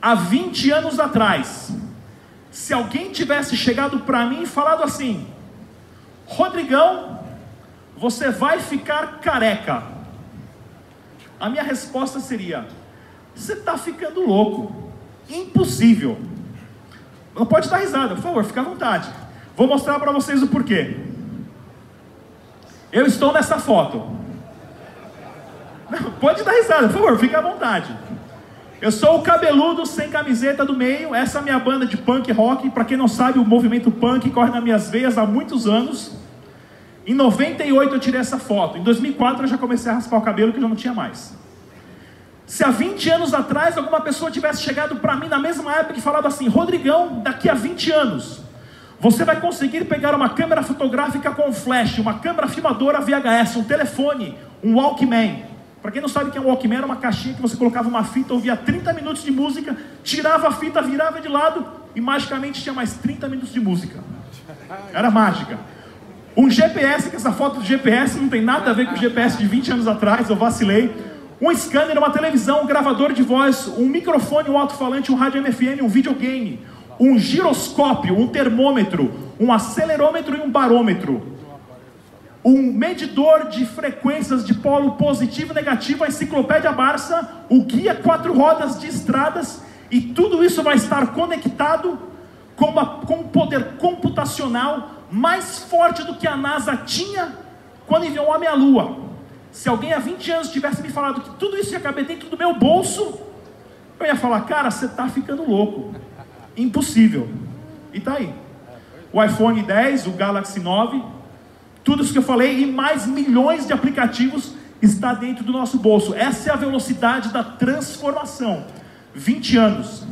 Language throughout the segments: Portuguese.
há 20 anos atrás, se alguém tivesse chegado para mim e falado assim: Rodrigão, você vai ficar careca. A minha resposta seria: você está ficando louco. Impossível. Não pode dar risada, por favor, fica à vontade. Vou mostrar para vocês o porquê. Eu estou nessa foto. Não, pode dar risada, por favor, fica à vontade. Eu sou o cabeludo sem camiseta do meio. Essa é a minha banda de punk rock. Para quem não sabe, o movimento punk corre nas minhas veias há muitos anos. Em 98 eu tirei essa foto. Em 2004 eu já comecei a raspar o cabelo que eu já não tinha mais. Se há 20 anos atrás alguma pessoa tivesse chegado para mim na mesma época e falado assim: Rodrigão, daqui a 20 anos, você vai conseguir pegar uma câmera fotográfica com flash, uma câmera filmadora VHS, um telefone, um Walkman. Para quem não sabe que é um Walkman, era uma caixinha que você colocava uma fita, ouvia 30 minutos de música, tirava a fita, virava de lado e magicamente tinha mais 30 minutos de música. Era mágica. Um GPS, que essa foto do GPS não tem nada a ver com o GPS de 20 anos atrás, eu vacilei um scanner, uma televisão, um gravador de voz, um microfone, um alto-falante, um rádio MFM, um videogame, um giroscópio, um termômetro, um acelerômetro e um barômetro, um medidor de frequências de polo positivo e negativo, a enciclopédia Barça, o guia quatro rodas de estradas, e tudo isso vai estar conectado com, uma, com um poder computacional mais forte do que a NASA tinha quando enviou o homem à Lua. Se alguém há 20 anos tivesse me falado que tudo isso ia caber dentro do meu bolso, eu ia falar, cara, você está ficando louco. Impossível. E tá aí. O iPhone 10, o Galaxy 9, tudo isso que eu falei e mais milhões de aplicativos está dentro do nosso bolso. Essa é a velocidade da transformação. 20 anos.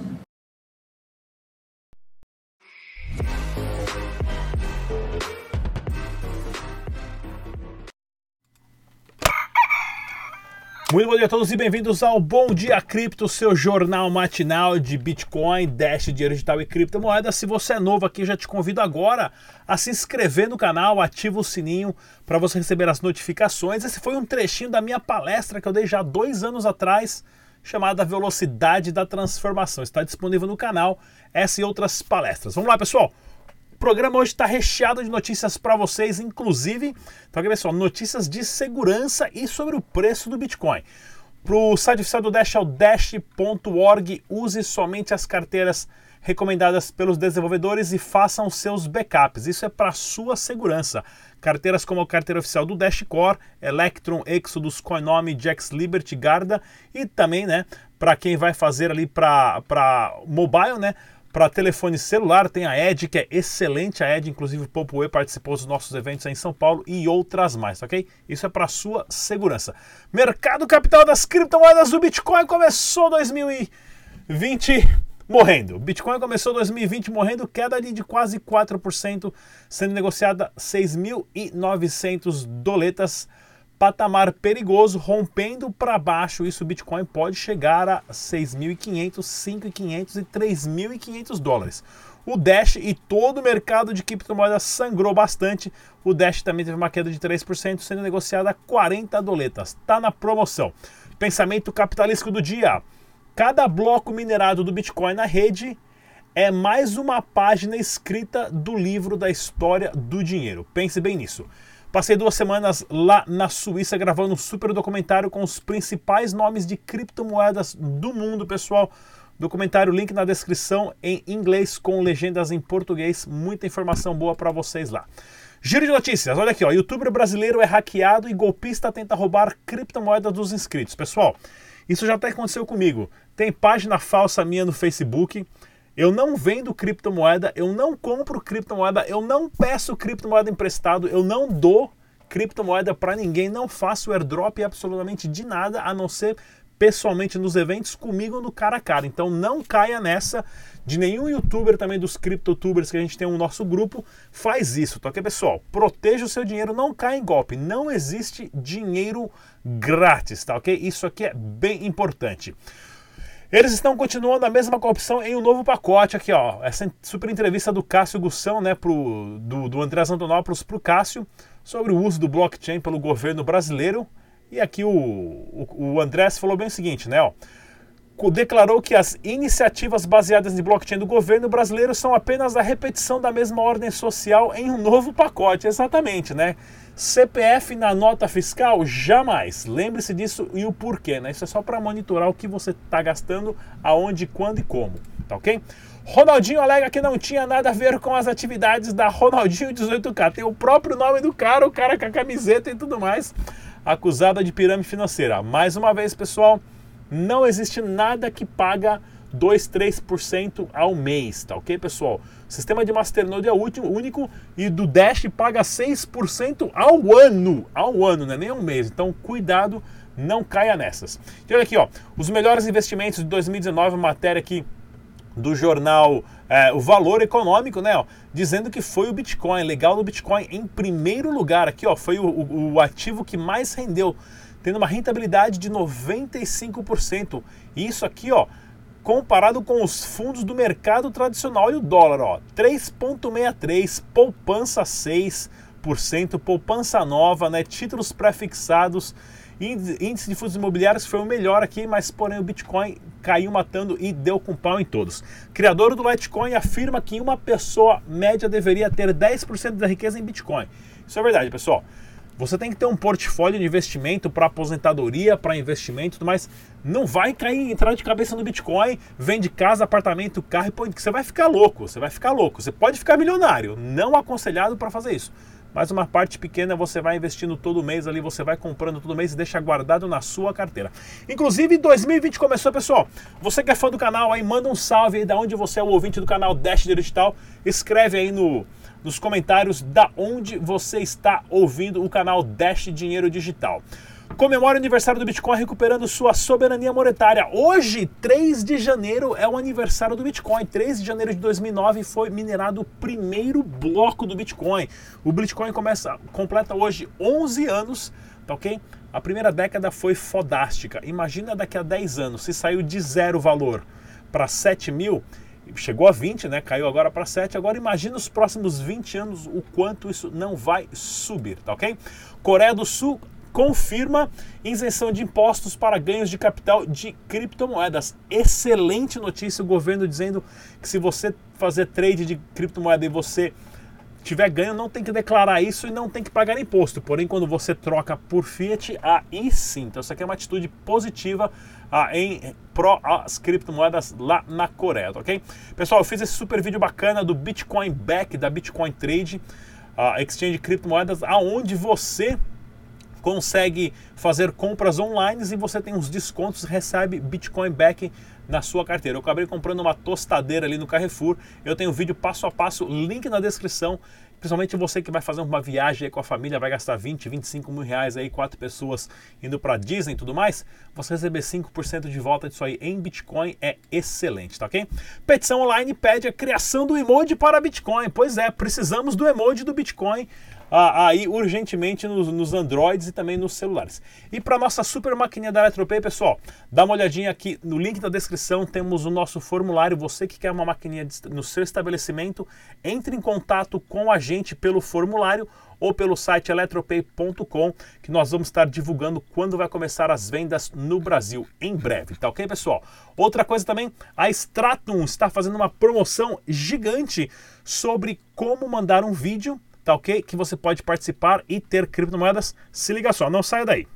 Muito bom dia a todos e bem-vindos ao Bom Dia Cripto, seu jornal matinal de Bitcoin, Dash, dinheiro digital e criptomoedas. Se você é novo aqui, já te convido agora a se inscrever no canal, ativa o sininho para você receber as notificações. Esse foi um trechinho da minha palestra que eu dei já dois anos atrás, chamada Velocidade da Transformação. Está disponível no canal, essa e outras palestras. Vamos lá, pessoal! Programa hoje está recheado de notícias para vocês, inclusive, então aqui pessoal, notícias de segurança e sobre o preço do Bitcoin. Para o site oficial do Dash é o dash.org. Use somente as carteiras recomendadas pelos desenvolvedores e façam seus backups. Isso é para sua segurança. Carteiras como a carteira oficial do Dash Core, Electron, Exodus, Coinome, Jax Liberty, Garda e também, né, para quem vai fazer ali para mobile, né, para telefone celular tem a Ed, que é excelente. A Ed, inclusive, o Popoe participou dos nossos eventos em São Paulo e outras mais, ok? Isso é para sua segurança. Mercado capital das criptomoedas do Bitcoin começou 2020 morrendo. Bitcoin começou 2020 morrendo, queda ali de quase 4%, sendo negociada 6.900 doletas patamar perigoso, rompendo para baixo. Isso o Bitcoin pode chegar a 6.500, 5.500 e 3.500 dólares. O Dash e todo o mercado de criptomoedas sangrou bastante. O Dash também teve uma queda de 3%, sendo negociado a 40 doletas. Está na promoção. Pensamento capitalístico do dia. Cada bloco minerado do Bitcoin na rede é mais uma página escrita do livro da história do dinheiro. Pense bem nisso. Passei duas semanas lá na Suíça gravando um super documentário com os principais nomes de criptomoedas do mundo, pessoal. Documentário, link na descrição em inglês com legendas em português. Muita informação boa para vocês lá. Giro de notícias, olha aqui, ó. Youtuber brasileiro é hackeado e golpista tenta roubar criptomoedas dos inscritos. Pessoal, isso já até aconteceu comigo. Tem página falsa minha no Facebook. Eu não vendo criptomoeda, eu não compro criptomoeda, eu não peço criptomoeda emprestado, eu não dou criptomoeda para ninguém, não faço airdrop absolutamente de nada a não ser pessoalmente nos eventos comigo no cara a cara. Então não caia nessa de nenhum youtuber também dos criptotubers que a gente tem no nosso grupo faz isso, tá ok, pessoal? Proteja o seu dinheiro, não caia em golpe. Não existe dinheiro grátis, tá ok? Isso aqui é bem importante. Eles estão continuando a mesma corrupção em um novo pacote aqui, ó. Essa super entrevista do Cássio Gussão, né, pro, do, do Andrés Antonopoulos para o Cássio, sobre o uso do blockchain pelo governo brasileiro. E aqui o, o, o Andrés falou bem o seguinte, né, ó. declarou que as iniciativas baseadas em blockchain do governo brasileiro são apenas a repetição da mesma ordem social em um novo pacote. Exatamente, né? CPF na nota fiscal? Jamais. Lembre-se disso e o porquê, né? Isso é só para monitorar o que você está gastando, aonde, quando e como, tá ok? Ronaldinho alega que não tinha nada a ver com as atividades da Ronaldinho 18K. Tem o próprio nome do cara, o cara com a camiseta e tudo mais, acusada de pirâmide financeira. Mais uma vez, pessoal, não existe nada que paga 2, 3% ao mês, tá ok, pessoal? O sistema de Masternode é o último, único e do Dash paga 6% ao ano, ao ano, né? nem ao mês. Então, cuidado, não caia nessas. E olha aqui, ó, os melhores investimentos de 2019, matéria aqui do jornal é, O Valor Econômico, né? Ó, dizendo que foi o Bitcoin, legal do Bitcoin em primeiro lugar aqui, ó, foi o, o, o ativo que mais rendeu, tendo uma rentabilidade de 95%. E isso aqui, ó, comparado com os fundos do mercado tradicional e o dólar, ó, 3.63, poupança 6%, poupança nova, né, títulos pré-fixados Índice de fundos imobiliários foi o melhor aqui, mas porém o Bitcoin caiu matando e deu com pau em todos. Criador do Litecoin afirma que uma pessoa média deveria ter 10% da riqueza em Bitcoin. Isso é verdade, pessoal. Você tem que ter um portfólio de investimento para aposentadoria, para investimento, mas não vai cair, entrar de cabeça no Bitcoin, vende casa, apartamento, carro e põe. Você vai ficar louco, você vai ficar louco. Você pode ficar milionário, não aconselhado para fazer isso mas uma parte pequena você vai investindo todo mês ali, você vai comprando todo mês e deixa guardado na sua carteira. Inclusive, 2020 começou, pessoal. Você que é fã do canal aí, manda um salve aí da onde você é o ouvinte do canal Dash Digital. Escreve aí no, nos comentários da onde você está ouvindo o canal Dash Dinheiro Digital comemora o aniversário do Bitcoin recuperando sua soberania monetária. Hoje, 3 de janeiro, é o aniversário do Bitcoin. 3 de janeiro de 2009 foi minerado o primeiro bloco do Bitcoin. O Bitcoin começa, completa hoje 11 anos, tá ok? A primeira década foi fodástica. Imagina daqui a 10 anos, se saiu de zero valor para 7 mil, chegou a 20, né? Caiu agora para 7. Agora imagina os próximos 20 anos o quanto isso não vai subir, tá ok? Coreia do Sul confirma isenção de impostos para ganhos de capital de criptomoedas. Excelente notícia, o governo dizendo que se você fazer trade de criptomoeda e você tiver ganho, não tem que declarar isso e não tem que pagar imposto. Porém, quando você troca por fiat, aí sim. Então, isso aqui é uma atitude positiva ah, em pró as criptomoedas lá na Coreia, tá ok? Pessoal, eu fiz esse super vídeo bacana do Bitcoin Back, da Bitcoin Trade, a exchange de criptomoedas, aonde você consegue fazer compras online e você tem uns descontos, recebe Bitcoin back na sua carteira. Eu acabei comprando uma tostadeira ali no Carrefour. Eu tenho vídeo passo a passo, link na descrição. Principalmente você que vai fazer uma viagem com a família, vai gastar 20, 25 mil reais aí, quatro pessoas indo para Disney e tudo mais, você receber 5% de volta disso aí em Bitcoin é excelente, tá ok? Petição online pede a criação do emoji para Bitcoin. Pois é, precisamos do emoji do Bitcoin aí urgentemente nos, nos Androids e também nos celulares. E para nossa super maquininha da Eletropay, pessoal, dá uma olhadinha aqui no link da descrição, temos o nosso formulário. Você que quer uma maquininha no seu estabelecimento, entre em contato com a gente pelo formulário ou pelo site eletropay.com, que nós vamos estar divulgando quando vai começar as vendas no Brasil em breve, tá ok, pessoal? Outra coisa também, a Stratum está fazendo uma promoção gigante sobre como mandar um vídeo tá ok? Que você pode participar e ter criptomoedas. Se liga só, não saia daí.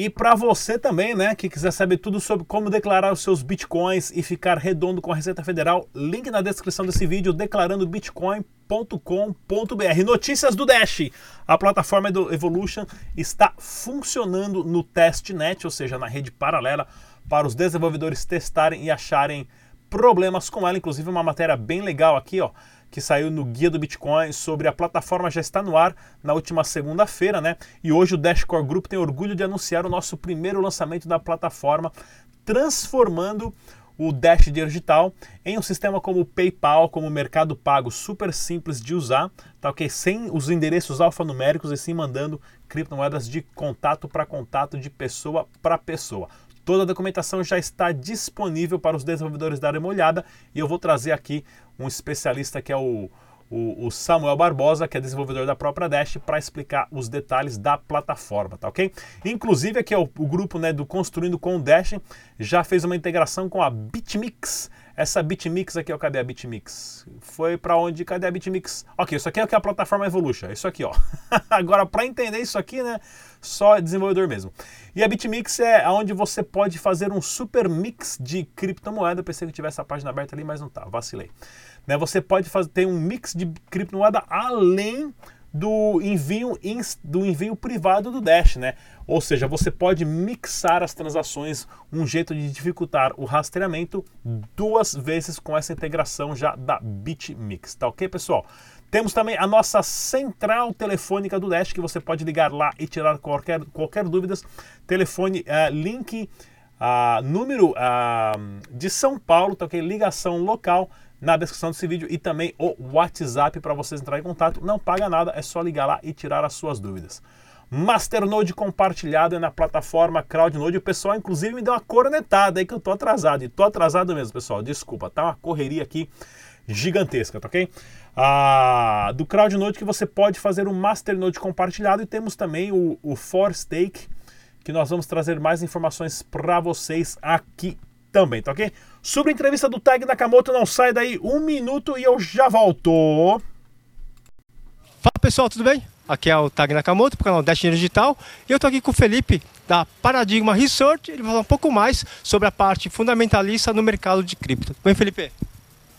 E para você também, né, que quiser saber tudo sobre como declarar os seus bitcoins e ficar redondo com a Receita Federal, link na descrição desse vídeo declarando bitcoin.com.br. Notícias do Dash. A plataforma do Evolution está funcionando no testnet, ou seja, na rede paralela para os desenvolvedores testarem e acharem problemas com ela, inclusive uma matéria bem legal aqui, ó, que saiu no Guia do Bitcoin sobre a plataforma já está no ar na última segunda-feira, né? E hoje o Dashcore Group tem orgulho de anunciar o nosso primeiro lançamento da plataforma, transformando o Dash Digital em um sistema como o PayPal, como o Mercado Pago, super simples de usar, tá ok? Sem os endereços alfanuméricos e sim mandando criptomoedas de contato para contato, de pessoa para pessoa. Toda a documentação já está disponível para os desenvolvedores darem uma olhada e eu vou trazer aqui um especialista que é o, o, o Samuel Barbosa, que é desenvolvedor da própria Dash, para explicar os detalhes da plataforma, tá ok? Inclusive aqui é o, o grupo né, do Construindo com Dash já fez uma integração com a BitMix, essa BitMix aqui, ó, cadê a BitMix? Foi para onde? Cadê a BitMix? Ok, isso aqui é o que é a plataforma Evolution, é isso aqui, ó. Agora, para entender isso aqui, né, só desenvolvedor mesmo. E a BitMix é onde você pode fazer um super mix de criptomoeda. Pensei que tivesse a página aberta ali, mas não tá, vacilei. Né, você pode fazer, ter um mix de criptomoeda além do envio, do envio privado do Dash, né? Ou seja, você pode mixar as transações, um jeito de dificultar o rastreamento duas vezes com essa integração já da BitMix, tá ok, pessoal? Temos também a nossa central telefônica do Dash, que você pode ligar lá e tirar qualquer, qualquer dúvidas. Telefone, uh, link, uh, número uh, de São Paulo, tá ok? Ligação local na descrição desse vídeo e também o WhatsApp para vocês entrarem em contato. Não paga nada, é só ligar lá e tirar as suas dúvidas. Masternode compartilhado na plataforma CrowdNode. O pessoal, inclusive, me deu uma cornetada aí que eu tô atrasado. E tô atrasado mesmo, pessoal. Desculpa, tá uma correria aqui gigantesca, tá ok? Ah, do CrowdNode que você pode fazer um Masternode compartilhado e temos também o, o ForStake, que nós vamos trazer mais informações para vocês aqui também, tá ok? Sobre a entrevista do Tag Nakamoto, não sai daí um minuto e eu já volto. Fala pessoal, tudo bem? Aqui é o Tag Nakamoto, o canal Dash Digital. E eu estou aqui com o Felipe, da Paradigma Research. Ele vai falar um pouco mais sobre a parte fundamentalista no mercado de cripto. Tudo bem, Felipe?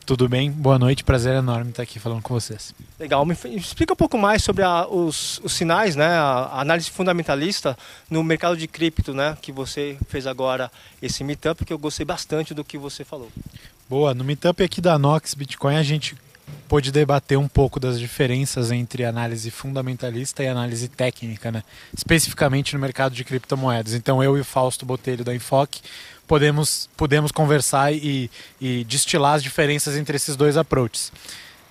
Tudo bem? Boa noite, prazer enorme estar aqui falando com vocês. Legal, me explica um pouco mais sobre a, os, os, sinais, né, a análise fundamentalista no mercado de cripto, né, que você fez agora esse meetup, que eu gostei bastante do que você falou. Boa, no meetup aqui da Nox Bitcoin a gente pôde debater um pouco das diferenças entre análise fundamentalista e análise técnica, né? especificamente no mercado de criptomoedas. Então eu e o Fausto Botelho da Enfoque podemos, podemos conversar e, e destilar as diferenças entre esses dois approaches.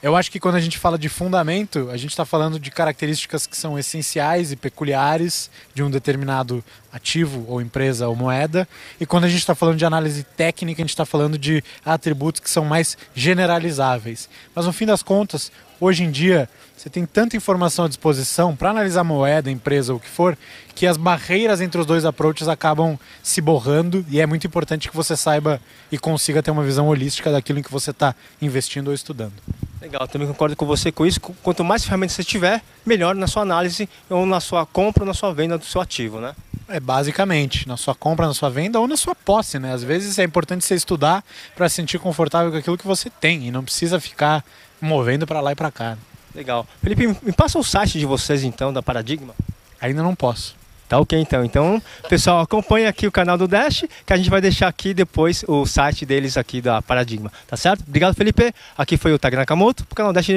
Eu acho que quando a gente fala de fundamento, a gente está falando de características que são essenciais e peculiares de um determinado ativo ou empresa ou moeda. E quando a gente está falando de análise técnica, a gente está falando de atributos que são mais generalizáveis. Mas no fim das contas, hoje em dia, você tem tanta informação à disposição para analisar moeda, empresa, o que for, que as barreiras entre os dois approaches acabam se borrando e é muito importante que você saiba e consiga ter uma visão holística daquilo em que você está investindo ou estudando. Legal, também concordo com você com isso. Quanto mais ferramentas você tiver, melhor na sua análise ou na sua compra ou na sua venda do seu ativo, né? É basicamente, na sua compra, na sua venda ou na sua posse, né? Às vezes é importante você estudar para se sentir confortável com aquilo que você tem e não precisa ficar movendo para lá e para cá. Legal. Felipe, me passa o site de vocês então, da Paradigma. Ainda não posso. Tá ok então. Então, pessoal, acompanha aqui o canal do Dash, que a gente vai deixar aqui depois o site deles aqui da Paradigma, tá certo? Obrigado, Felipe. Aqui foi o Tag Nakamoto, pro canal Dash